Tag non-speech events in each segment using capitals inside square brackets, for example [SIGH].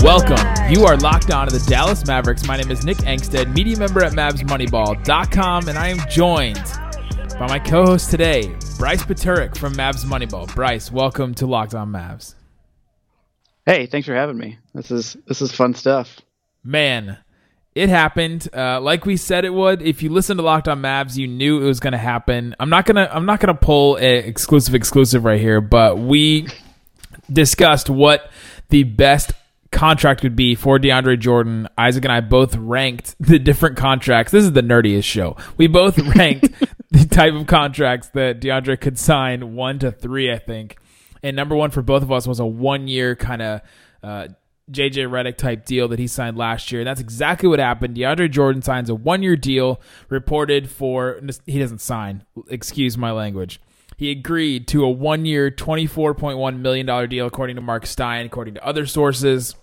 Welcome. You are locked on to the Dallas Mavericks. My name is Nick Angstadt, media member at MavsMoneyball.com, and I am joined by my co-host today, Bryce Paturek from Mavs Moneyball. Bryce, welcome to Locked On Mavs. Hey, thanks for having me. This is this is fun stuff. Man, it happened. Uh, like we said it would. If you listen to Locked On Mavs, you knew it was going to happen. I'm not gonna I'm not gonna pull a exclusive exclusive right here, but we discussed what the best contract would be for DeAndre Jordan. Isaac and I both ranked [LAUGHS] the different contracts. This is the nerdiest show. We both [LAUGHS] ranked the type of contracts that DeAndre could sign one to three, I think. And number one for both of us was a one year kind of uh, JJ Redick type deal that he signed last year. And that's exactly what happened. DeAndre Jordan signs a one year deal reported for, he doesn't sign, excuse my language. He agreed to a one year, $24.1 million deal, according to Mark Stein, according to other sources.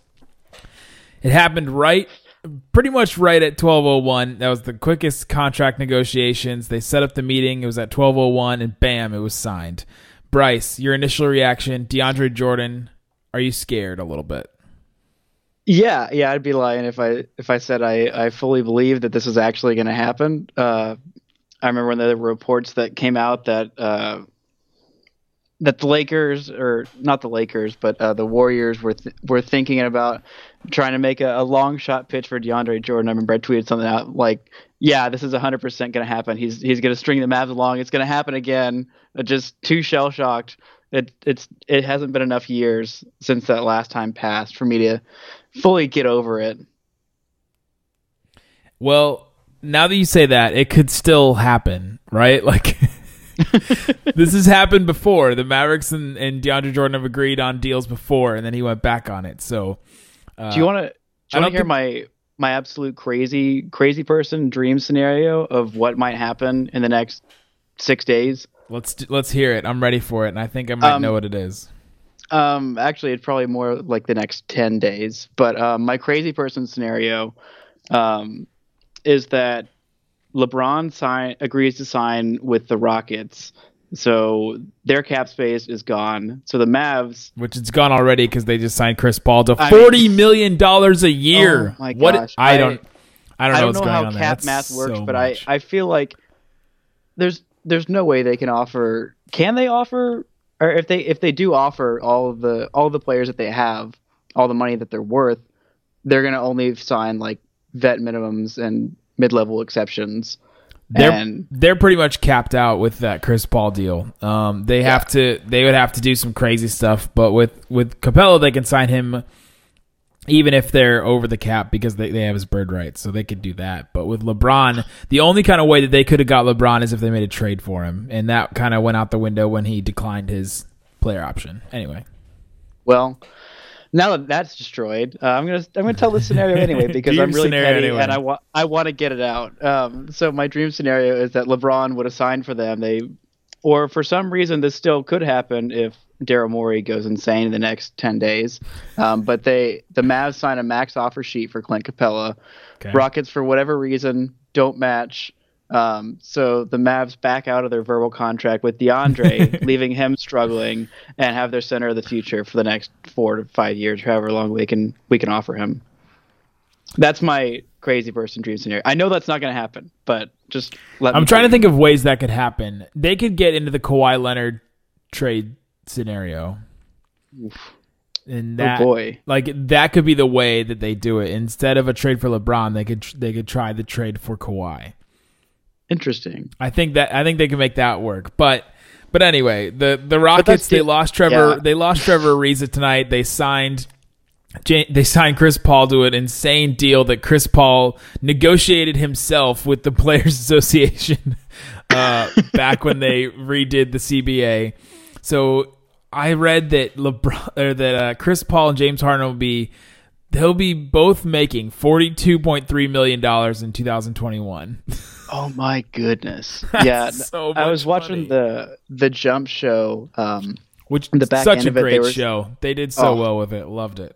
It happened right, pretty much right at 1201. That was the quickest contract negotiations. They set up the meeting. It was at 1201, and bam, it was signed. Bryce, your initial reaction, DeAndre Jordan, are you scared a little bit? Yeah, yeah, I'd be lying if I if I said I I fully believe that this was actually going to happen. Uh, I remember when there were reports that came out that uh, that the Lakers or not the Lakers, but uh, the Warriors were th- were thinking about trying to make a, a, long shot pitch for DeAndre Jordan. I remember I tweeted something out like, "Yeah, this is 100% going to happen. He's he's going to string the Mavs along. It's going to happen again." Uh, just too shell shocked. It it's it hasn't been enough years since that last time passed for me to fully get over it. Well, now that you say that, it could still happen, right? [LAUGHS] Like. this has happened before. The Mavericks and, and DeAndre Jordan have agreed on deals before, and then he went back on it. So, uh, do you want to? Do you want to hear think... my my absolute crazy crazy person dream scenario of what might happen in the next six days? Let's let's hear it. I'm ready for it, and I think I might um, know what it is. Um, actually, it's probably more like the next ten days. But um, my crazy person scenario, um, is that LeBron sign agrees to sign with the Rockets. So their cap space is gone. So the Mavs, which it's gone already because they just signed Chris Paul to forty mean, million dollars a year. Oh my gosh! What I, don't, I don't know, I don't know how cap math works, so but I, I feel like there's there's no way they can offer. Can they offer? Or if they if they do offer all of the all the players that they have, all the money that they're worth, they're gonna only sign like vet minimums and mid-level exceptions. They're and, they're pretty much capped out with that Chris Paul deal. Um, they have to they would have to do some crazy stuff, but with with Capela they can sign him even if they're over the cap because they, they have his bird rights, so they could do that. But with LeBron, the only kind of way that they could have got LeBron is if they made a trade for him, and that kind of went out the window when he declined his player option. Anyway, well, now that that's destroyed, uh, I'm gonna I'm gonna tell the scenario anyway [LAUGHS] because I'm really petty anyway. and I want I want to get it out. Um, so my dream scenario is that LeBron would have signed for them. They, or for some reason, this still could happen if Daryl Morey goes insane in the next ten days. Um, but they the Mavs sign a max offer sheet for Clint Capela. Okay. Rockets for whatever reason don't match. Um, so the Mavs back out of their verbal contract with DeAndre, [LAUGHS] leaving him struggling, and have their center of the future for the next four to five years, however long we can we can offer him. That's my crazy person dream scenario. I know that's not going to happen, but just let. I'm trying to think of ways that could happen. They could get into the Kawhi Leonard trade scenario. Oof. And that, oh boy, like that could be the way that they do it. Instead of a trade for LeBron, they could they could try the trade for Kawhi. Interesting. I think that I think they can make that work. But but anyway, the the Rockets they lost Trevor yeah. they lost Trevor Ariza tonight. They signed they signed Chris Paul to an insane deal that Chris Paul negotiated himself with the Players [LAUGHS] Association uh, back when they redid the CBA. So I read that LeBron or that uh, Chris Paul and James Harden will be they'll be both making $42.3 million in 2021. [LAUGHS] oh my goodness. [LAUGHS] Yeah. so I was watching money. the the jump show um which the back such a great it, show. They did so oh, well with it. Loved it.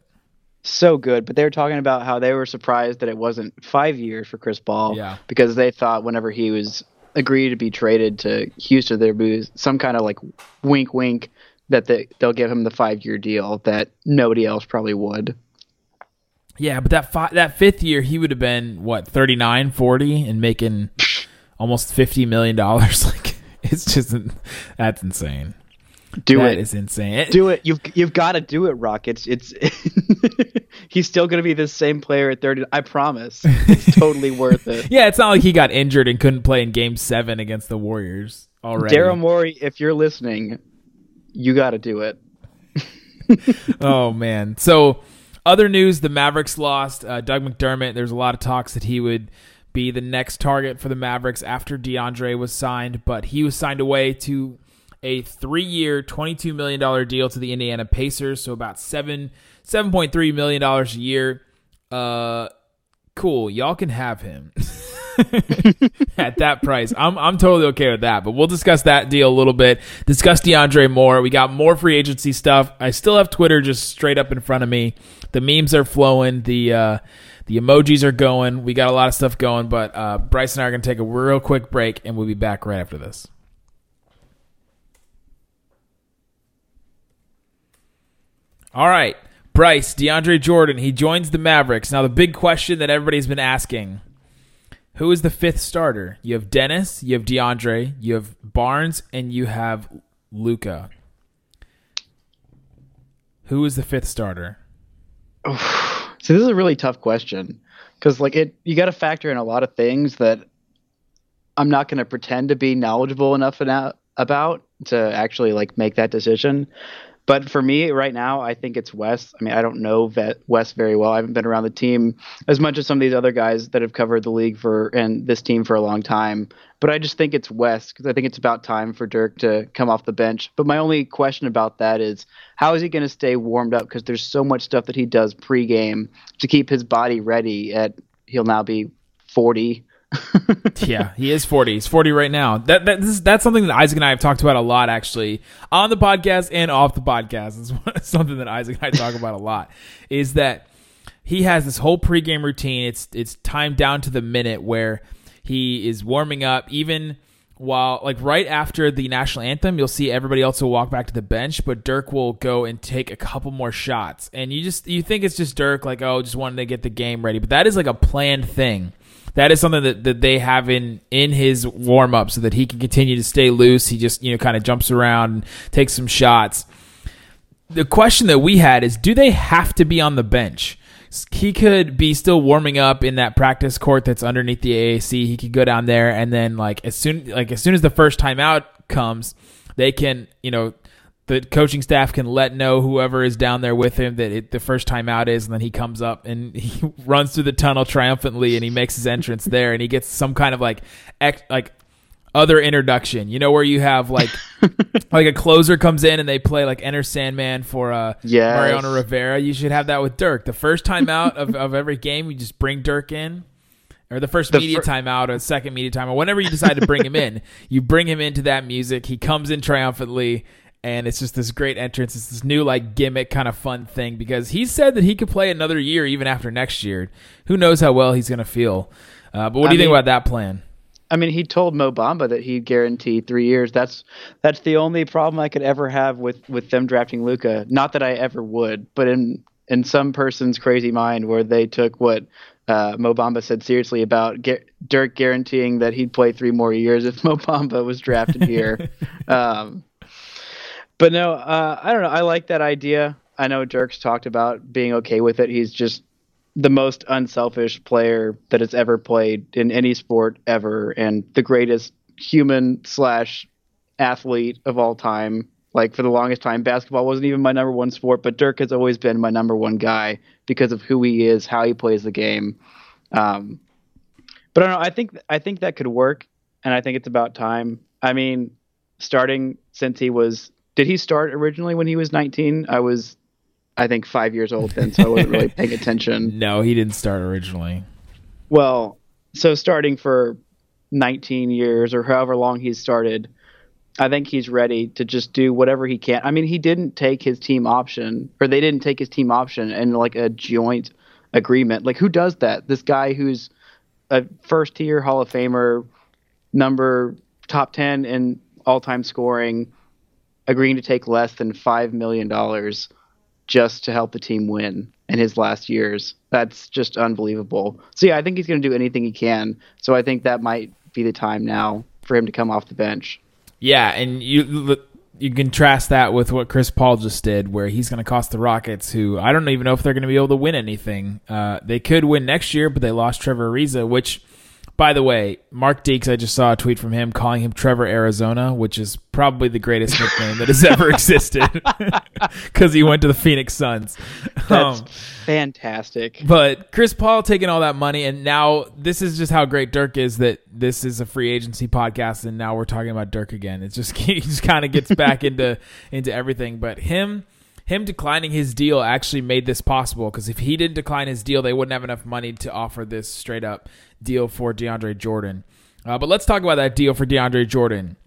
So good, but they were talking about how they were surprised that it wasn't 5 years for Chris Paul yeah. because they thought whenever he was agreed to be traded to Houston there'd be some kind of like wink wink that they, they'll give him the 5 year deal that nobody else probably would. Yeah, but that fi- that fifth year he would have been what 39, 40 and making almost 50 million dollars [LAUGHS] like it's just that's insane. Do that it. Is insane. [LAUGHS] Do it. You've you've got to do it, Rock. It's it's [LAUGHS] he's still going to be the same player at 30. I promise. It's totally worth it. Yeah, it's not like he got injured and couldn't play in game 7 against the Warriors already. Daryl Morey, if you're listening, you got to do it. oh man. So other news: the Mavericks lost uh, Doug McDermott. There's a lot of talks that he would be the next target for the Mavericks after DeAndre was signed, but he was signed away to a three-year, $22 million deal to the Indiana Pacers, so about seven, $7.3 million a year. Uh, cool. Y'all can have him. [LAUGHS] at that price. I'm I'm totally okay with that. But we'll discuss that deal a little bit. Discuss DeAndre more. We got more free agency stuff. I still have Twitter just straight up in front of me. The memes are flowing. The uh, the emojis are going. We got a lot of stuff going. But uh, Bryce and I are gonna take a real quick break, and we'll be back right after this. All right. Bryce, DeAndre Jordan, he joins the Mavericks. Now, the big question that everybody's been asking who is the fifth starter? You have Dennis, you have DeAndre, you have Barnes, and you have Luka. Who is the fifth starter? Oh, so this is a really tough question because like it, you got to factor in a lot of things that I'm not going to pretend to be knowledgeable enough about to actually like make that decision. But for me right now, I think it's Wes. I mean, I don't know Wes very well. I haven't been around the team as much as some of these other guys that have covered the league for and this team for a long time. But I just think it's Wes because I think it's about time for Dirk to come off the bench. But my only question about that is how is he going to stay warmed up? Because there's so much stuff that he does pregame to keep his body ready. At he'll now be 40 [LAUGHS] yeah, he is 40. He's 40 right now. That, that this, that's something that Isaac and I have talked about a lot, actually, on the podcast and off the podcast. [LAUGHS] It's something that Isaac and I talk about a lot. Is that he has this whole pregame routine. It's it's timed down to the minute where he is warming up, even while like right after the national anthem, you'll see everybody else will walk back to the bench, but Dirk will go and take a couple more shots. And you just you think it's just Dirk, like oh, just wanted to get the game ready, but that is like a planned thing that is something that, that they have in in his warm up so that he can continue to stay loose. He just you know kind of jumps around and takes some shots. The question that we had is, do they have to be on the bench? He could be still warming up in that practice court that's underneath the AAC. He could go down there and then like as soon like as soon as the first timeout comes, they can you know the coaching staff can let know whoever is down there with him that it, the first time out is, and then he comes up and [LAUGHS] he runs through the tunnel triumphantly, and he makes his entrance [LAUGHS] there, and he gets some kind of like ec- like other introduction. You know where you have like [LAUGHS] like a closer comes in and they play like Enter Sandman for uh yes. Mariano Rivera. You should have that with Dirk. The first time out of, of every game, you just bring Dirk in. Or the first the media fir- timeout, or second media timeout, whenever you decide to bring him in, you bring him into that music. He comes in triumphantly, and it's just this great entrance. It's this new like gimmick kind of fun thing because he said that he could play another year even after next year. Who knows how well he's going to feel? Uh, but what do you think about that plan? I mean, he told Mo Bamba that he'd guarantee three years. That's that's the only problem I could ever have with with them drafting Luka. Not that I ever would, but in in some person's crazy mind where they took what uh, Mo Bamba said seriously about Dirk guaranteeing that he'd play three more years if [LAUGHS] Mo Bamba was drafted here. [LAUGHS] um, but no, uh, I don't know. I like that idea. I know Dirk's talked about being okay with it. He's just the most unselfish player that has ever played in any sport ever, and the greatest human slash athlete of all time. Like for the longest time, basketball wasn't even my number one sport, but Dirk has always been my number one guy because of who he is, how he plays the game. Um, but I don't know. I think I think that could work, and I think it's about time. I mean, starting since he was did he start originally when he was 19? I was I think five years old then, so I wasn't really paying [LAUGHS] attention. No, he didn't start originally. Well, so starting for 19 years or however long he's started, I think he's ready to just do whatever he can. I mean, he didn't take his team option, or they didn't take his team option and like a joint agreement. Like, who does that? This guy who's a first tier Hall of Famer, number top 10 in all time scoring, agreeing to take less than $5 million just to help the team win in his last years. That's just unbelievable. So, yeah, I think he's going to do anything he can. So, I think that might be the time now for him to come off the bench. Yeah, and you you contrast that with what Chris Paul just did, where he's going to cost the Rockets, who I don't even know if they're going to be able to win anything. Uh, they could win next year, but they lost Trevor Ariza, which by the way, Mark Deeks, I just saw a tweet from him calling him Trevor Arizona, which is probably the greatest nickname that has ever existed [LAUGHS] because he went to the Phoenix Suns. That's um, fantastic. But Chris Paul taking all that money, and now this is just how great Dirk is that this is a free agency podcast, and now we're talking about Dirk again. It just [LAUGHS] he just kind of gets back into into everything. But him him declining his deal actually made this possible because if he didn't decline his deal, they wouldn't have enough money to offer this straight up deal for DeAndre Jordan. Uh, but let's talk about that deal for DeAndre Jordan.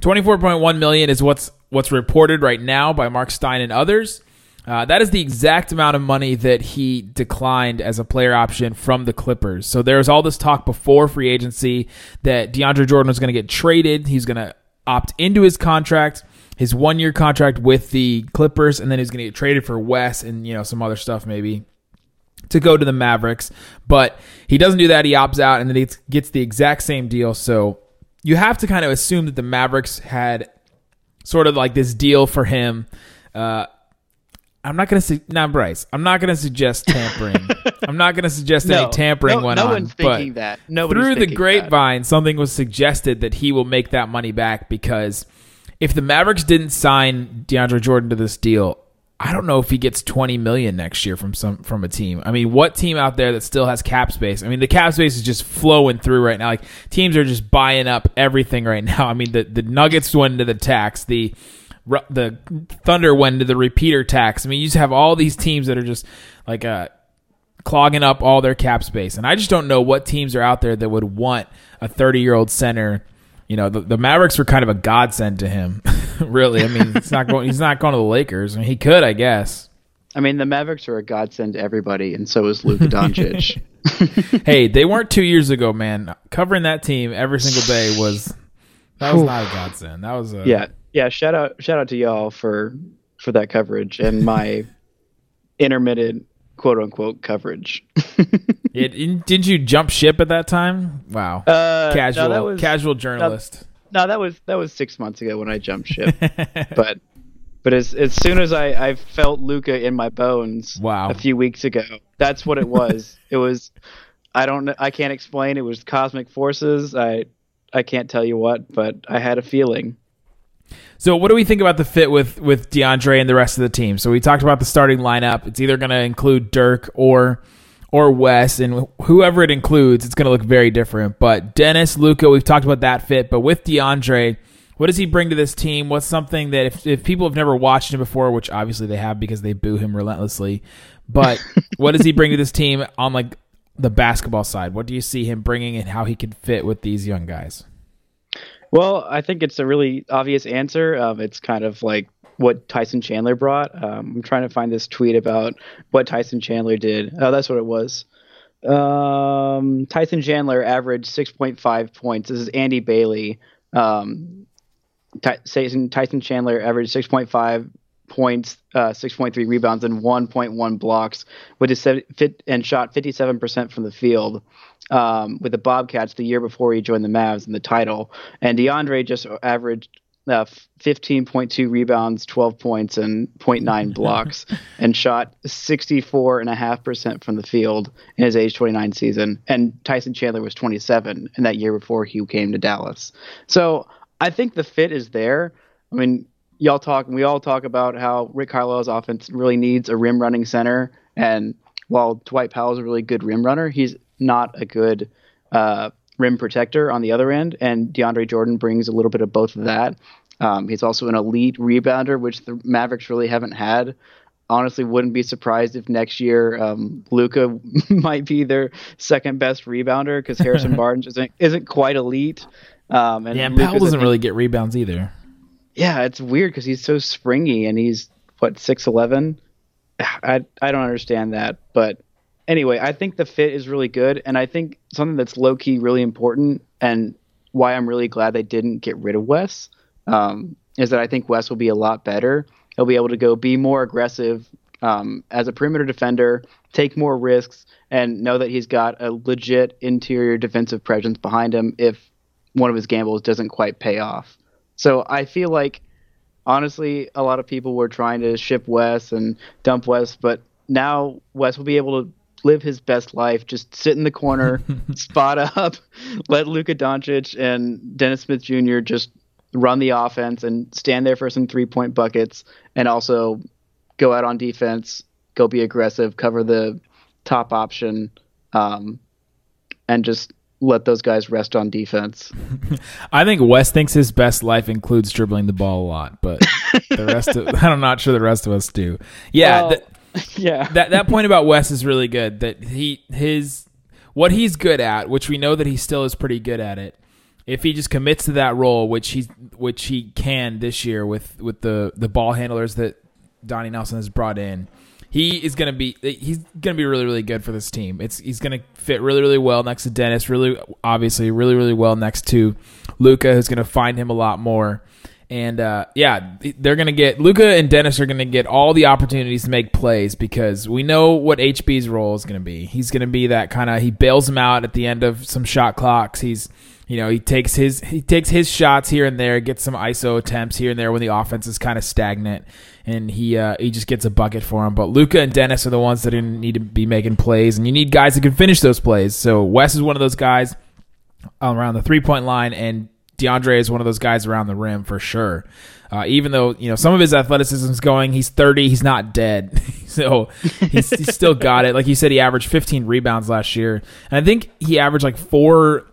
24.1 million is what's what's reported right now by Mark Stein and others. Uh, that is the exact amount of money that he declined as a player option from the Clippers. So there was all this talk before free agency that DeAndre Jordan was going to get traded. He's going to opt into his contract his one year contract with the Clippers, and then he's going to get traded for Wes and you know some other stuff maybe to go to the Mavericks. But he doesn't do that. He opts out, and then he gets the exact same deal. So you have to kind of assume that the Mavericks had sort of like this deal for him. Uh, I'm not gonna say not Bryce. I'm not gonna suggest tampering. [LAUGHS] I'm not gonna suggest no, any tampering no, went no on. One's thinking that. Nobody's through the grapevine, that. something was suggested that he will make that money back because if the Mavericks didn't sign DeAndre Jordan to this deal, I don't know if he gets 20 million next year from some from a team. I mean, what team out there that still has cap space? I mean, the cap space is just flowing through right now. Like teams are just buying up everything right now. I mean, the the Nuggets went into the tax, the the Thunder went into the repeater tax. I mean, you just have all these teams that are just like uh clogging up all their cap space. And I just don't know what teams are out there that would want a 30-year-old center you know, the, the Mavericks were kind of a godsend to him. [LAUGHS] really, I mean, it's not going. He's not going to the Lakers. I mean, he could, I guess. I mean, the Mavericks are a godsend to everybody, and so is Luka Doncic. [LAUGHS] [LAUGHS] hey, they weren't two years ago, man. Covering that team every single day was that was not a godsend. That was a yeah, yeah. Shout out, shout out to y'all for for that coverage and my intermittent quote unquote coverage. it, did you jump ship at that time? Wow, uh, casual no, was, casual journalist. No, no, that was that was six months ago when I jumped ship. [LAUGHS] but but as as soon as I I felt Luka in my bones, wow. a few weeks ago, that's what it was. [LAUGHS] it was. I don't. I can't explain. It was cosmic forces. I I can't tell you what, but I had a feeling. So, what do we think about the fit with with DeAndre and the rest of the team? So, we talked about the starting lineup. It's either going to include Dirk or or Wes, and whoever it includes, it's going to look very different. But Dennis, Luka, we've talked about that fit. But with DeAndre, what does he bring to this team? What's something that if, if people have never watched him before, which obviously they have because they boo him relentlessly, but [LAUGHS] what does he bring to this team on like the basketball side? What do you see him bringing and how he can fit with these young guys? Well, I think it's a really obvious answer. Um, it's kind of like what Tyson Chandler brought. Um, I'm trying to find this tweet about what Tyson Chandler did. Oh, that's what it was. Um, Tyson Chandler averaged 6.5 points. This is Andy Bailey. Um, Tyson, Tyson Chandler averaged 6.5 points, uh, 6.3 rebounds, and 1.1 blocks, with his fit and shot 57% from the field um, with the Bobcats the year before he joined the Mavs in the title. And DeAndre just averaged uh, 15.2 rebounds, 12 points, and 0.9 [LAUGHS] blocks, and shot 64.5% from the field in his age 29 season. And Tyson Chandler was 27 in that year before he came to Dallas. So I think the fit is there. I mean, y'all talk, we all talk about how Rick Carlisle's offense really needs a rim running center. And while Dwight Powell is a really good rim runner, he's not a good uh, rim protector on the other end, and DeAndre Jordan brings a little bit of both of that. Um, he's also an elite rebounder, which the Mavericks really haven't had honestly wouldn't be surprised if next year um, Luka [LAUGHS] might be their second best rebounder because Harrison [LAUGHS] Barnes isn't isn't quite elite. Um, and yeah, and Powell doesn't really get rebounds either. Yeah, it's weird because he's so springy and he's what six eleven. [SIGHS] I I don't understand that, but anyway, I think the fit is really good, and I think something that's low key really important, and why I'm really glad they didn't get rid of Wes, um, is that I think Wes will be a lot better He'll be able to go be more aggressive um, as a perimeter defender, take more risks, and know that he's got a legit interior defensive presence behind him if one of his gambles doesn't quite pay off. So I feel like, honestly, a lot of people were trying to ship Wes and dump Wes, but now Wes will be able to live his best life, just sit in the corner, [LAUGHS] spot up, let Luka Doncic and Dennis Smith Jr. just run the offense and stand there for some three point buckets and also go out on defense, go be aggressive, cover the top option, um, and just let those guys rest on defense. [LAUGHS] I think Wes thinks his best life includes dribbling the ball a lot, but the rest of [LAUGHS] I'm not sure the rest of us do. Yeah, well, [LAUGHS] yeah. That that point about Wes is really good. That he his what he's good at, which we know that he still is pretty good at it, if he just commits to that role, which he's which he can this year with with the the ball handlers that Donnie Nelson has brought in, he is to be he's to be really really good for this team. It's he's to fit really really well next to Dennis, really obviously really really well next to Luka, who's to find him a lot more. And uh, yeah, they're to get Luka and Dennis are to get all the opportunities to make plays because we know what HB's role is to be. He's to be that kind of he bails them out at the end of some shot clocks. He's you know, he takes his he takes his shots here and there, gets some ISO attempts here and there when the offense is kind of stagnant, and he uh, he just gets a bucket for him. But Luka and Dennis are the ones that need to be making plays, and you need guys that can finish those plays. So Wes is one of those guys around the three point line, and DeAndre is one of those guys around the rim for sure. Uh, even though you know some of his athleticism is going, he's 30, he's not dead, [LAUGHS] so he's, he's still got it. Like you said, he averaged 15 rebounds last year, and I think he averaged like four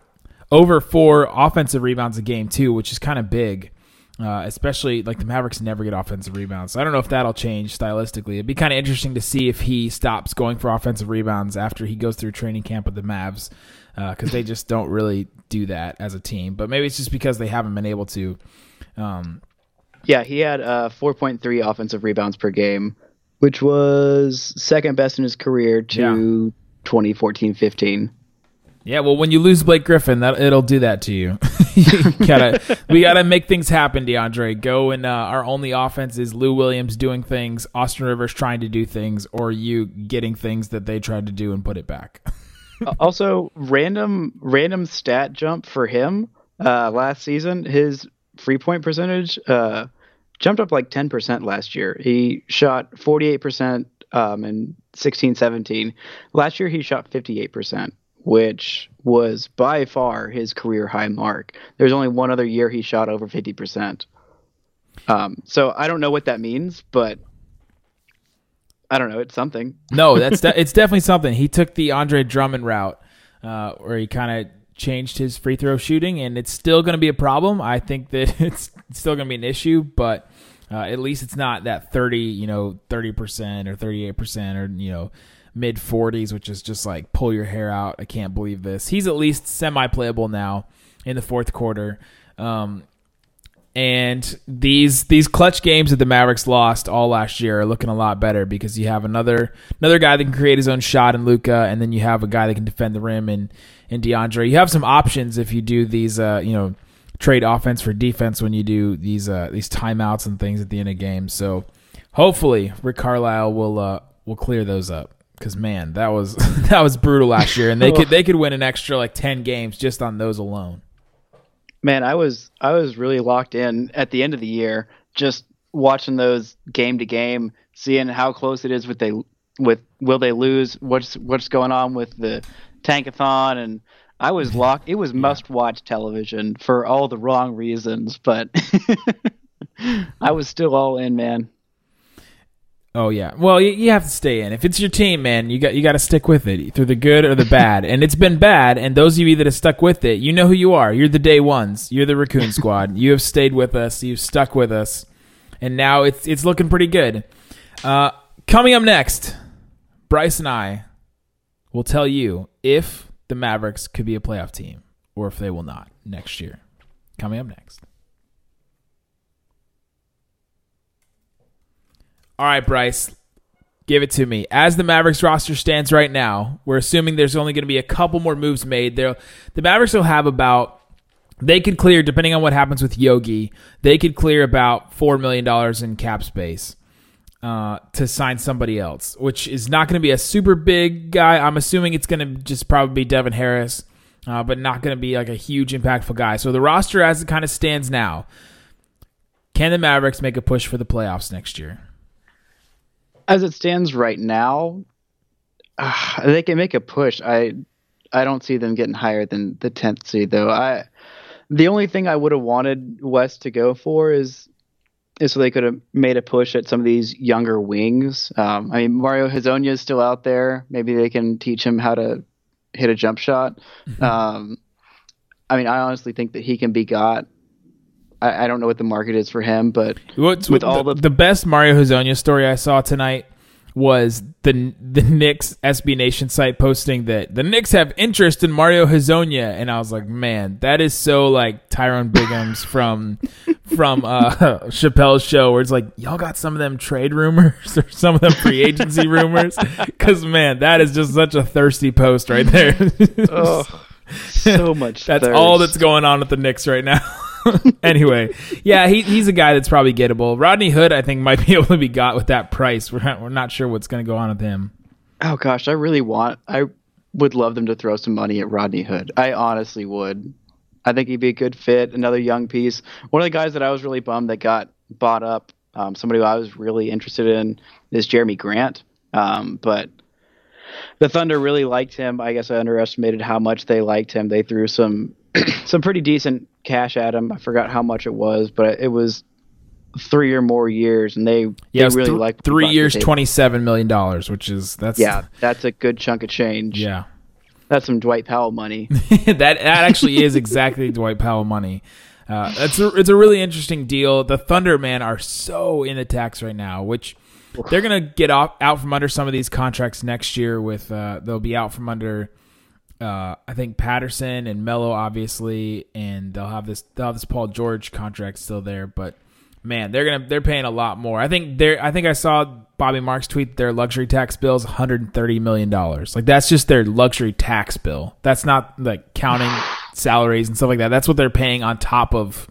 over four offensive rebounds a game too, which is kind of big. Uh, especially like the Mavericks never get offensive rebounds. So I don't know if that'll change stylistically. It'd be kind of interesting to see if he stops going for offensive rebounds after he goes through training camp with the Mavs, because uh, they just don't really do that as a team. But maybe it's just because they haven't been able to. Um, yeah, he had uh, 4.3 offensive rebounds per game, which was second best in his career to yeah. 2014-15. Yeah, well, when you lose Blake Griffin, that it'll do that to you. [LAUGHS] you gotta, we gotta make things happen, DeAndre. Go and uh, our only offense is Lou Williams doing things, Austin Rivers trying to do things, or you getting things that they tried to do and put it back. [LAUGHS] also, random random stat jump for him uh, last season. His free point percentage uh, jumped up like ten percent last year. He shot forty eight percent um, in 16 17. Last year, he shot 58% which was by far his career high mark. There's only one other year he shot over 50%. Um, so I don't know what that means, but I don't know. It's something. [LAUGHS] no, that's de- it's definitely something. He took the Andre Drummond route, uh, where he kind of changed his free throw shooting, and it's still going to be a problem. I think that [LAUGHS] it's still going to be an issue, but uh, at least it's not that thirty, you know, thirty percent or thirty eight percent or you know mid 40s, which is just like pull your hair out. I can't believe this. He's at least semi playable now in the fourth quarter. Um, and these these clutch games that the Mavericks lost all last year are looking a lot better because you have another another guy that can create his own shot in Luka, and then you have a guy that can defend the rim and in DeAndre. You have some options if you do these, uh, you know, trade offense for defense when you do these uh, these timeouts and things at the end of games. So hopefully Rick Carlisle will uh, will clear those up because man, that was [LAUGHS] that was brutal last year, and they could [LAUGHS] they could win an extra like ten games just on those alone. Man, I was I was really locked in at the end of the year, just watching those game to game, seeing how close it is with they with will they lose, what's what's going on with the tankathon, and I was mm-hmm. locked. It was must watch television for all the wrong reasons, but [LAUGHS] I was still all in, man. Oh yeah. Well, you, you have to stay in. If it's your team, man, you got you got to stick with it through the good or the bad. and it's been bad. And those of you that have stuck with it, you know who you are. You're the day ones. You're the Raccoon [LAUGHS] Squad. you have stayed with us. You've stuck with us, and now it's it's looking pretty good. Uh, Coming up next, Bryce and I will tell you if the Mavericks could be a playoff team or if they will not next year. Coming up next. All right, Bryce, give it to me. As the Mavericks roster stands right now, we're assuming there's only going to be a couple more moves made. There, the Mavericks will have about they could clear, depending on what happens with Yogi, they could clear about four million dollars in cap space uh, to sign somebody else, which is not going to be a super big guy. I'm assuming it's going to just probably be Devin Harris, uh, but not going to be like a huge impactful guy. So the roster, as it kind of stands now, can the Mavericks make a push for the playoffs next year? As it stands right now, uh, they can make a push. I I don't see them getting higher than the tenth seed though. I the only thing I would have wanted West to go for is is so they could have made a push at some of these younger wings. Um, I mean, Mario Hezonja is still out there. Maybe they can teach him how to hit a jump shot. Mm-hmm. Um, I mean, I honestly think that he can be got. I, I don't know what the market is for him, but What's, with all the, the best Mario Hezonja story I saw tonight was the the Knicks SB Nation site posting that the Knicks have interest in Mario Hezonja, and I was like, man, that is so like Tyrone Biggums [LAUGHS] from from uh, [LAUGHS] Chappelle's show, where it's like, y'all got some of them trade rumors or some of them free agency rumors, [LAUGHS] because man, that is just such a thirsty post right there. oh, so much. that's thirst. all that's going on at the Knicks right now. [LAUGHS] anyway, yeah, he, he's a guy that's probably gettable. Rodney Hood, I think, might be [LAUGHS] able to be got with that price. We're not, we're not sure what's going to go on with him. Oh gosh, I really want. I would love them to throw some money at Rodney Hood. I honestly would. I think he'd be a good fit. Another young piece. One of the guys that I was really bummed that got bought up. Um, somebody I was really interested in is Jerami Grant. Um, but the Thunder really liked him. I guess I underestimated how much they liked him. They threw some [CLEARS THROAT] some pretty decent cash at him. I forgot how much it was, but it was three or more years, and they yeah, they really th- like three years, twenty seven million dollars, which is that's yeah, that's a good chunk of change. yeah. that's some Dwight Powell money. [LAUGHS] that that actually is exactly [LAUGHS] Dwight Powell money. Uh, it's a, it's a really interesting deal. The Thunder man are so in the tax right now, which they're gonna get off out from under some of these contracts next year. With uh, they'll be out from under. Uh, I think Patterson and Melo obviously, and they'll have this they'll have this Paul George contract still there, but man, they're gonna they're paying a lot more. I think they're I think I saw Bobby Marks tweet their luxury tax bill is 130 million dollars. Like that's just their luxury tax bill. That's not like counting salaries and stuff like that. That's what they're paying on top of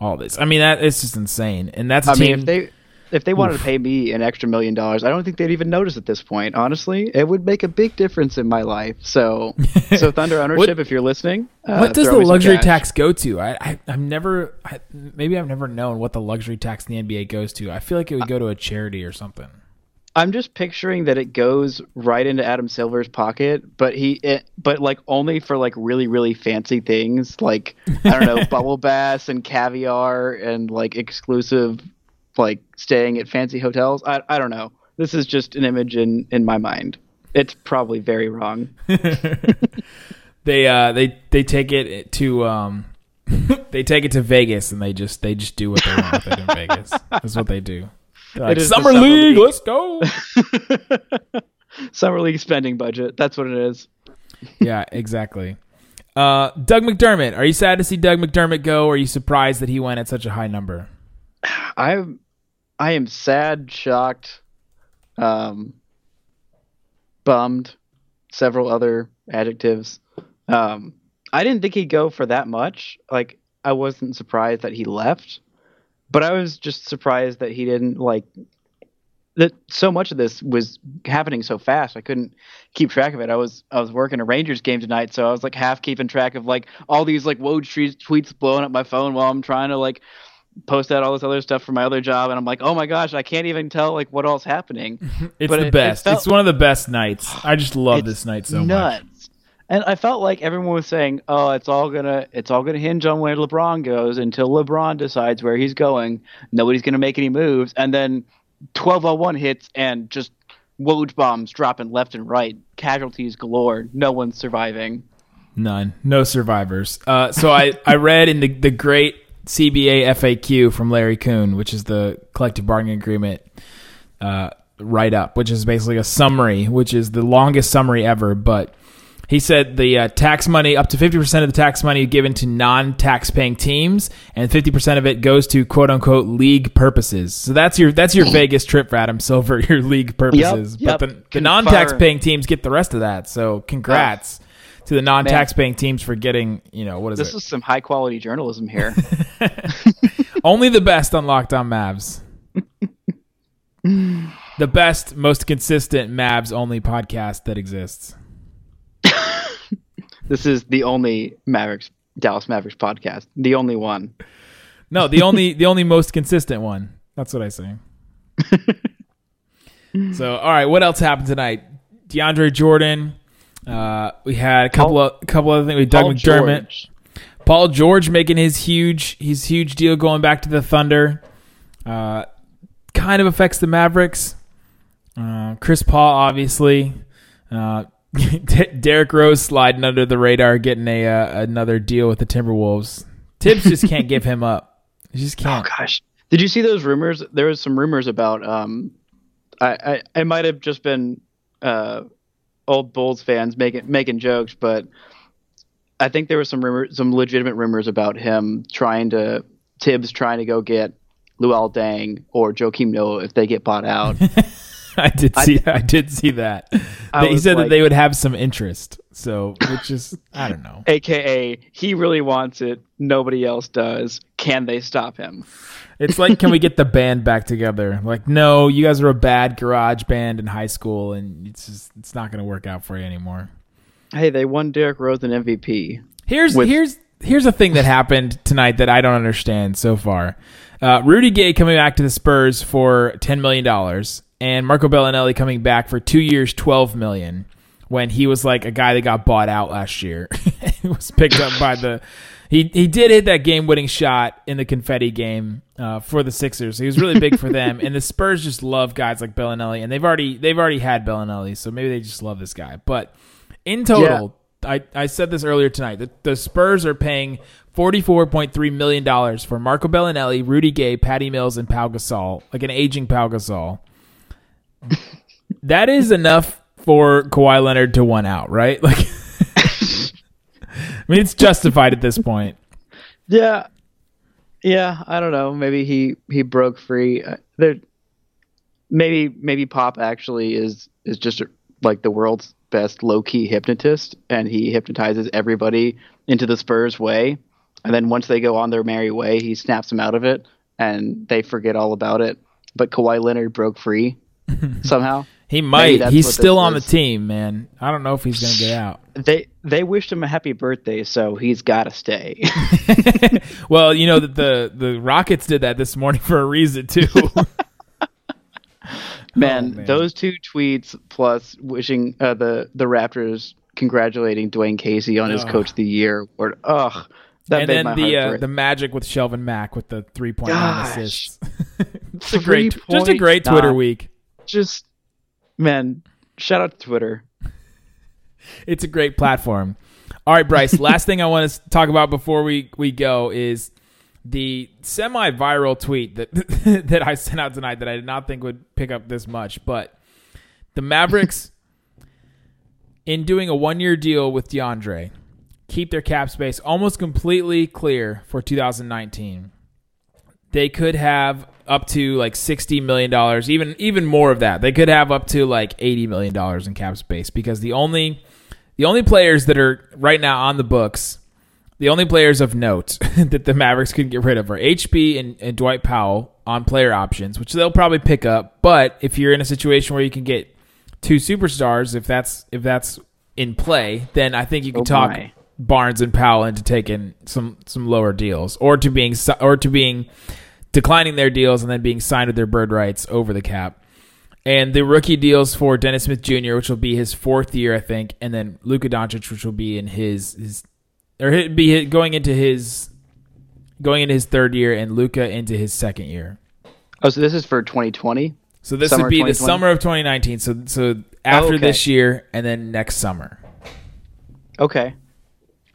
all this. I mean that it's just insane. And that's a I team. mean, if they if they wanted to pay me an extra million dollars, I don't think they'd even notice at this point. Honestly, it would make a big difference in my life. So, [LAUGHS] so Thunder ownership, What- if you're listening, uh, what does the luxury tax go to? I, I I've never I, maybe I've never known what the luxury tax in the NBA goes to. I feel like it would go to a charity or something. I'm just picturing that it goes right into Adam Silver's pocket, but he, it, but like only for like really really fancy things, like I don't know, [LAUGHS] bubble baths and caviar and like exclusive, like staying at fancy hotels. I I don't know. This is just an image in in my mind. It's probably very wrong. [LAUGHS] They uh they they take it to um [LAUGHS] they take it to Vegas and they just they just do what they want with it in Vegas. That's what they do. Like, Summer, Summer League, League." let's go. [LAUGHS] Summer league spending budget. That's what it is. yeah, exactly. Uh, Doug McDermott. Are you sad to see Doug McDermott go? Or are you surprised that he went at such a high number? I I am sad, shocked, um, bummed, several other adjectives. Um, I didn't think he'd go for that much. Like I wasn't surprised that he left, but I was just surprised that he didn't like that so much of this was happening so fast. I couldn't keep track of it. I was I was working a Rangers game tonight, so I was like half keeping track of like all these like Woj tweets tweets blowing up my phone while I'm trying to like post out all this other stuff for my other job and I'm like, "Oh my gosh, I can't even tell like what all's happening." [LAUGHS] It's But the it- it best. felt- it's one of the best nights. I just love this night so much. nuts. And I felt like everyone was saying, "Oh, it's all gonna, it's all gonna hinge on where LeBron goes until LeBron decides where he's going. Nobody's gonna make any moves." And then 12:01 hits and just Woj bombs dropping left and right, casualties galore. No one's surviving. None. No survivors. Uh, so I, I read in the, the great CBA FAQ from Larry Coon, which is the collective bargaining agreement. Uh, write up, which is basically a summary, which is the longest summary ever. But he said the uh, tax money, up to 50% of the tax money given to non tax paying teams, and 50% of it goes to quote unquote league purposes. So that's your that's your Vegas trip for Adam Silver, [LAUGHS] your league purposes. Yep, but the, the non tax paying teams get the rest of that. So congrats to the non tax paying teams for getting, you know, what is This it? is some high quality journalism here. [LAUGHS] Only the best on Locked On Mavs. [LAUGHS] the best, most consistent Mavs only podcast that exists. [LAUGHS] this is the only Mavericks Dallas Mavericks podcast. The only one. No, the only the only most consistent one. That's what I say. so, all right, what else happened tonight? DeAndre Jordan. Uh, we had a couple Paul- of a couple of things. We Doug Paul McDermott. George. Paul George making his huge his huge deal going back to the Thunder. Uh, kind of affects the Mavericks. Uh, Chris Paul obviously. Uh, [LAUGHS] Derrick Rose sliding under the radar, getting a uh, another deal with the Timberwolves. Tibbs just can't give him up. He just Oh can't. Oh gosh. Did you see those rumors? There was some rumors about um I I, I might have just been uh old Bulls fans making making jokes, but I think there were some rumor some legitimate rumors about him trying to Tibbs trying to go get Luol Deng or Joakim Noah if they get bought out. [LAUGHS] I did see. I, did see that. I he said that they would have some interest. So, which is I don't know. [LAUGHS] AKA he really wants it, nobody else does. Can they stop him? It's like, can we get the band back together? Like, no, you guys were a bad garage band in high school, and it's just it's not going to work out for you anymore. Hey, they won Derrick Rose an MVP. Here's With- here's here's a thing that happened tonight that I don't understand so far. Uh, Rudy Gay coming back to the Spurs for ten million dollars, and Marco Belinelli coming back for two years, twelve million. When he was like a guy that got bought out last year, [LAUGHS] he was picked up by the. He he did hit that game winning shot in the confetti game uh, for the Sixers. He was really big for them, and the Spurs just love guys like Belinelli, and they've already they've already had Belinelli, so maybe they just love this guy. But in total, I, I said this earlier tonight. The, the Spurs are paying $44.3 million for Marco Belinelli, Rudy Gay, Patty Mills, and Pau Gasol, like an aging Pau Gasol. that is enough for Kawhi Leonard to one out, right? [LAUGHS] Like, [LAUGHS] I mean, it's justified at this point. Yeah, yeah. I don't know. Maybe he he broke free. Uh, There, maybe maybe Pop actually is is just like the world's best low key hypnotist, and he hypnotizes everybody into the Spurs way. And then once they go on their merry way, he snaps them out of it, and they forget all about it. But Kawhi Leonard broke free [LAUGHS] somehow. He might. He's still this on the team, man. I don't know if he's going to get out. They they wished him a happy birthday, so he's got to stay. [LAUGHS] Well, you know that the the Rockets did that this morning for a reason too. [LAUGHS] Man, Oh, man. those two tweets plus wishing uh, the the Raptors congratulating Dwane Casey on his Ugh. Coach of the Year. Or ugh, that and then the uh, the magic with Shelvin Mack with the three point nine assists. [LAUGHS] it's a great, just a great Twitter week. just man, shout out to Twitter. It's a great platform. All right, Bryce. [LAUGHS] last thing I want to talk about before we we go is the semi-viral tweet that [LAUGHS] that I sent out tonight that I did not think would pick up this much, but the Mavericks [LAUGHS] in doing a one-year deal with DeAndre keep their cap space almost completely clear for 2019. They could have up to like 60 million dollars, even even more of that. They could have up to like 80 million dollars in cap space because the only the only players that are right now on the books, the only players of note [LAUGHS] that the Mavericks could get rid of are HB and, and Dwight Powell on player options, which they'll probably pick up. But if you're in a situation where you can get two superstars, if that's if that's in play, then I think you can Oh talk my. Barnes and Powell into taking some some lower deals, or to being or to being declining their deals and then being signed with their bird rights over the cap. And the rookie deals for Dennis Smith Jr., which will be his fourth year, I think, and then Luka Doncic, which will be in his his or he'd be going into his going into his third year, and Luka into his second year. Oh, so this is for 2020. So this Summer would be the summer of 2019. So so after okay. this year, and then next summer. Okay,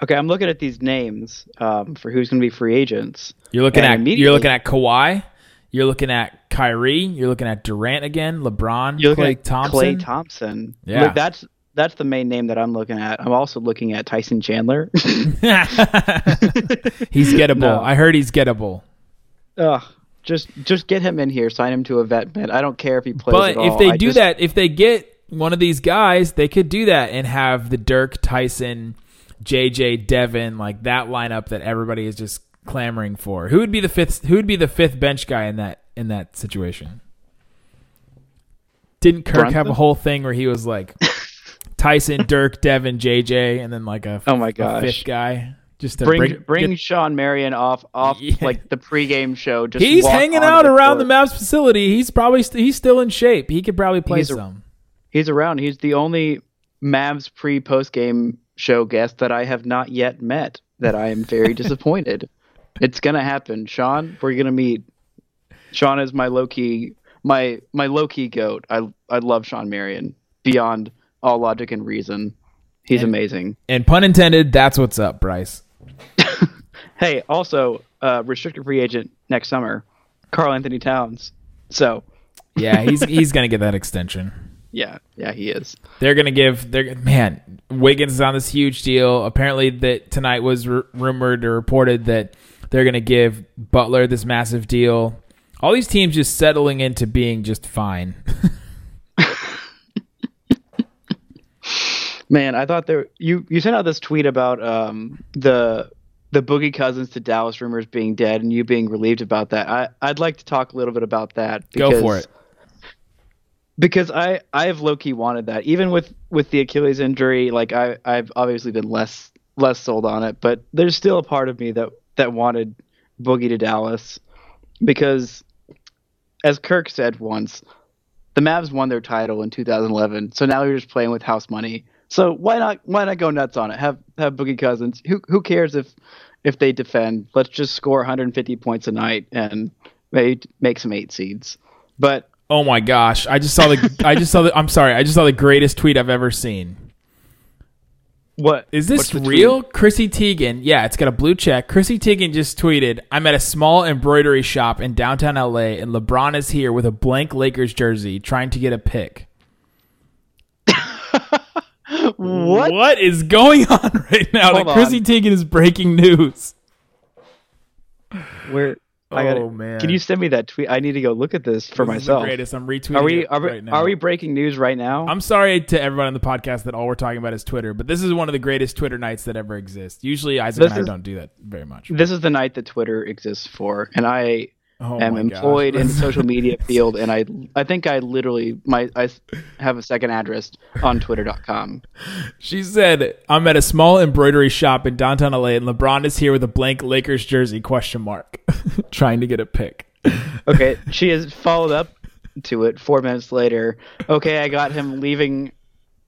okay. I'm looking at these names um, for who's going to be free agents. You're looking And at you're looking at Kawhi. You're looking at Kyrie. You're looking at Durant again. LeBron. You're Klay Thompson. Klay Thompson. Yeah, Look, that's that's the main name that I'm looking at. I'm also looking at Tyson Chandler. [LAUGHS] [LAUGHS] he's gettable. No. I heard he's gettable. Ugh. Just just get him in here. Sign him to a vet bid. I don't care if he plays. But if they I do just... that, if they get one of these guys, they could do that and have the Dirk Tyson, JJ Devin like that lineup that everybody is just clamoring for. Who would be the fifth? Who would be the fifth bench guy in that in that situation? Didn't Kirk Brunson? have a whole thing where he was like [LAUGHS] Tyson, Dirk, Devin, JJ, and then like a oh my gosh fifth guy? Just to bring bring, bring get, Shawn Marion off off [LAUGHS] yeah. like the pregame show. Just he's hanging out the around court. the Mavs facility. He's probably st- he's still in shape. He could probably play he's some. A, he's around. He's the only Mavs pre post game show guest that I have not yet met. That I am very [LAUGHS] disappointed. It's gonna happen, Shawn. We're gonna meet. Shawn is my low key my my low key goat. I I love Shawn Marion beyond all logic and reason. He's and, amazing. And pun intended, that's what's up, Bryce. [LAUGHS] hey, also uh, restricted free agent next summer, Karl-Anthony Towns. So yeah, he's [LAUGHS] he's gonna get that extension. Yeah, yeah, he is. They're gonna give. They're man. Wiggins is on this huge deal. Apparently, that tonight was r- rumored or reported that they're gonna give Butler this massive deal. All these teams just settling into being just fine. [LAUGHS] Man, I thought there you you sent out this tweet about um, the the Boogie Cousins to Dallas rumors being dead and you being relieved about that. I I'd like to talk a little bit about that. Because, Go for it. Because I I have low key wanted that even with with the Achilles injury. Like I I've obviously been less less sold on it, but there's still a part of me that that wanted Boogie to Dallas because, as Kirk said once, the Mavs won their title in 2011, so now you're just playing with house money. So why not why not go nuts on it? Have have Boogie Cousins. Who who cares if if they defend? Let's just score 150 points a night and maybe make some eight seeds. But oh my gosh, I just saw the I just saw the I'm sorry, I just saw the greatest tweet I've ever seen. What is this real? Tweet? Chrissy Teigen, yeah, it's got a blue check. Chrissy Teigen just tweeted, "I'm at a small embroidery shop in downtown LA, and LeBron is here with a blank Lakers jersey, trying to get a pic." [LAUGHS] what? What is going on [LAUGHS] right now? Hold like Chrissy. Teigen is breaking news. Where? I gotta, oh man! Can you send me that tweet? I need to go look at this for this myself. greatest. I'm retweeting. Are we are, right are we breaking news right now? I'm sorry to everyone on the podcast that all we're talking about is Twitter, but this is one of the greatest Twitter nights that ever exists. Usually, Isaac this and I don't do that very much. This is the night that Twitter exists for, and I oh am employed in the social media [LAUGHS] field, and I I think I literally my I have a second address on Twitter.com. She said, "I'm at a small embroidery shop in downtown LA, and LeBron is here with a blank Lakers jersey question mark, [LAUGHS] trying to get a pic." okay, [LAUGHS] she has followed up to it four minutes later. Okay, I got him leaving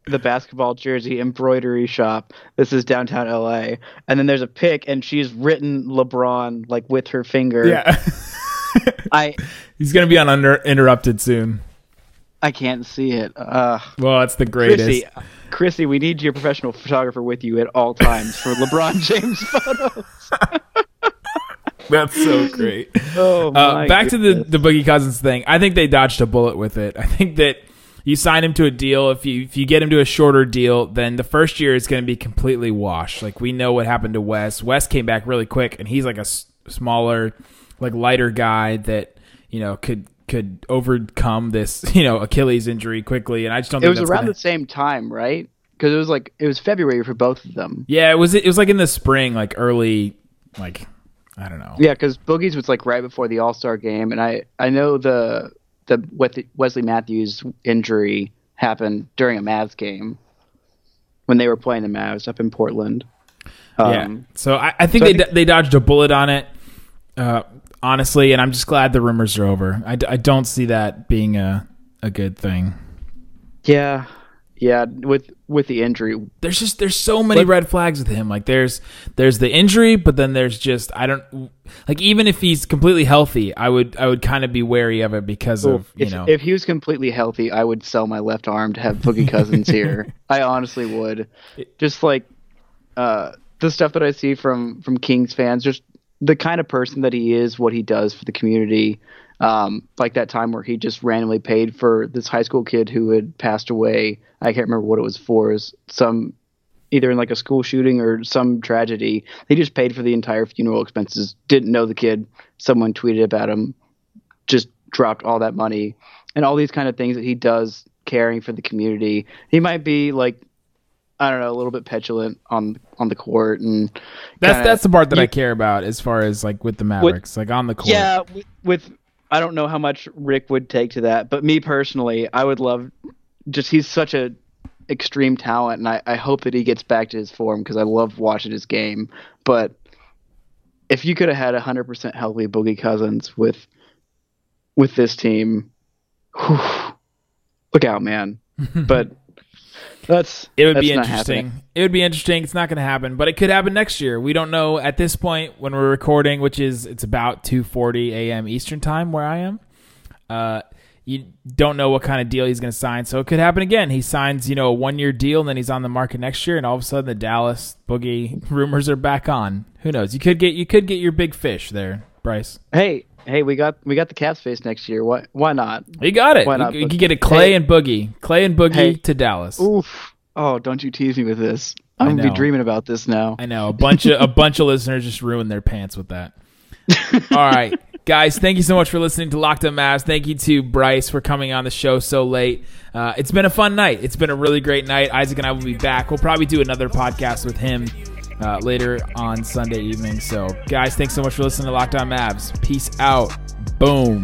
the basketball jersey embroidery shop. This is downtown LA. And then there's a pic and she's written LeBron like with her finger. Yeah. [LAUGHS] I he's gonna be on Uninterrupted soon. I can't see it. Uh, well, that's the greatest. Chrissy, Chrissy, we need your professional photographer with you at all times for LeBron [LAUGHS] James photos. [LAUGHS] That's so great. Oh, uh, back goodness. to the the Boogie Cousins thing. I think they dodged a bullet with it. I think that you sign him to a deal. If you if you get him to a shorter deal, then the first year is going to be completely washed. Like we know what happened to Wes. Wes came back really quick, and he's like a s- smaller like lighter guy that you know could could overcome this [LAUGHS] you know Achilles injury quickly. And I just don't. Think it was around gonna... the same time, right? Because it was like it was February for both of them. Yeah, it was. It was like in the spring, like early, like I don't know. Yeah, because Boogie's was like right before the All Star game, and I I know the the Wesley Matthews injury happened during a Mavs game when they were playing the Mavs up in Portland. Um, yeah, so I, I think so they I think, they dodged a bullet on it. Uh, honestly, and I'm just glad the rumors are over. I, I don't see that being a a good thing. Yeah, yeah. With with the injury, there's just there's so many but, red flags with him. Like there's there's the injury, but then there's just I don't like even if he's completely healthy, I would I would kind of be wary of it because of you if, know if he was completely healthy, I would sell my left arm to have Boogie Cousins here. [LAUGHS] I honestly would. Just like uh, the stuff that I see from from Kings fans, just the kind of person that he is, what he does for the community. Um, like that time where he just randomly paid for this high school kid who had passed away. I can't remember what it was for. Was some either in like a school shooting or some tragedy. He just paid for the entire funeral expenses. Didn't know the kid. Someone tweeted about him. Just dropped all that money and all these kind of things that he does caring for the community. He might be like I don't know, a little bit petulant on on the court, and that's kinda, that's the part that you, I care about as far as like with the Mavericks, with, like on the court. Yeah, with, with I don't know how much Rick would take to that, but me personally, I would love just he's such a extreme talent, and I, I hope that he gets back to his form because I love watching his game. But if you could have had hundred percent healthy Boogie Cousins with with this team, whew, look out, man. [LAUGHS] but that's it would that's be interesting. It would be interesting. It's not going to happen, but it could happen next year. We don't know at this point when we're recording, which is it's about 2:40 a.m. Eastern time where I am. Uh, you don't know what kind of deal he's going to sign, so it could happen again. He signs, you know, a one-year deal, and then he's on the market next year, and all of a sudden the Dallas boogie [LAUGHS] rumors are back on. Who knows? You could get you could get your big fish there, Bryce. Hey, hey, we got we got the cap space next year. Why why not? You got it. Why not? You, you could get a Clay hey, and Boogie, Clay and Boogie hey, to Dallas. Oof. Oh, don't you tease me with this. I'm gonna be dreaming about this now. I know a bunch of a [LAUGHS] bunch of listeners just ruined their pants with that. All right, guys, thank you so much for listening to Locked On Mavs. Thank you to Bryce for coming on the show so late. Uh, it's been a fun night. It's been a really great night. Isaac and I will be back. We'll probably do another podcast with him uh, later on Sunday evening. So, guys, thanks so much for listening to Locked On Mavs. Peace out. Boom.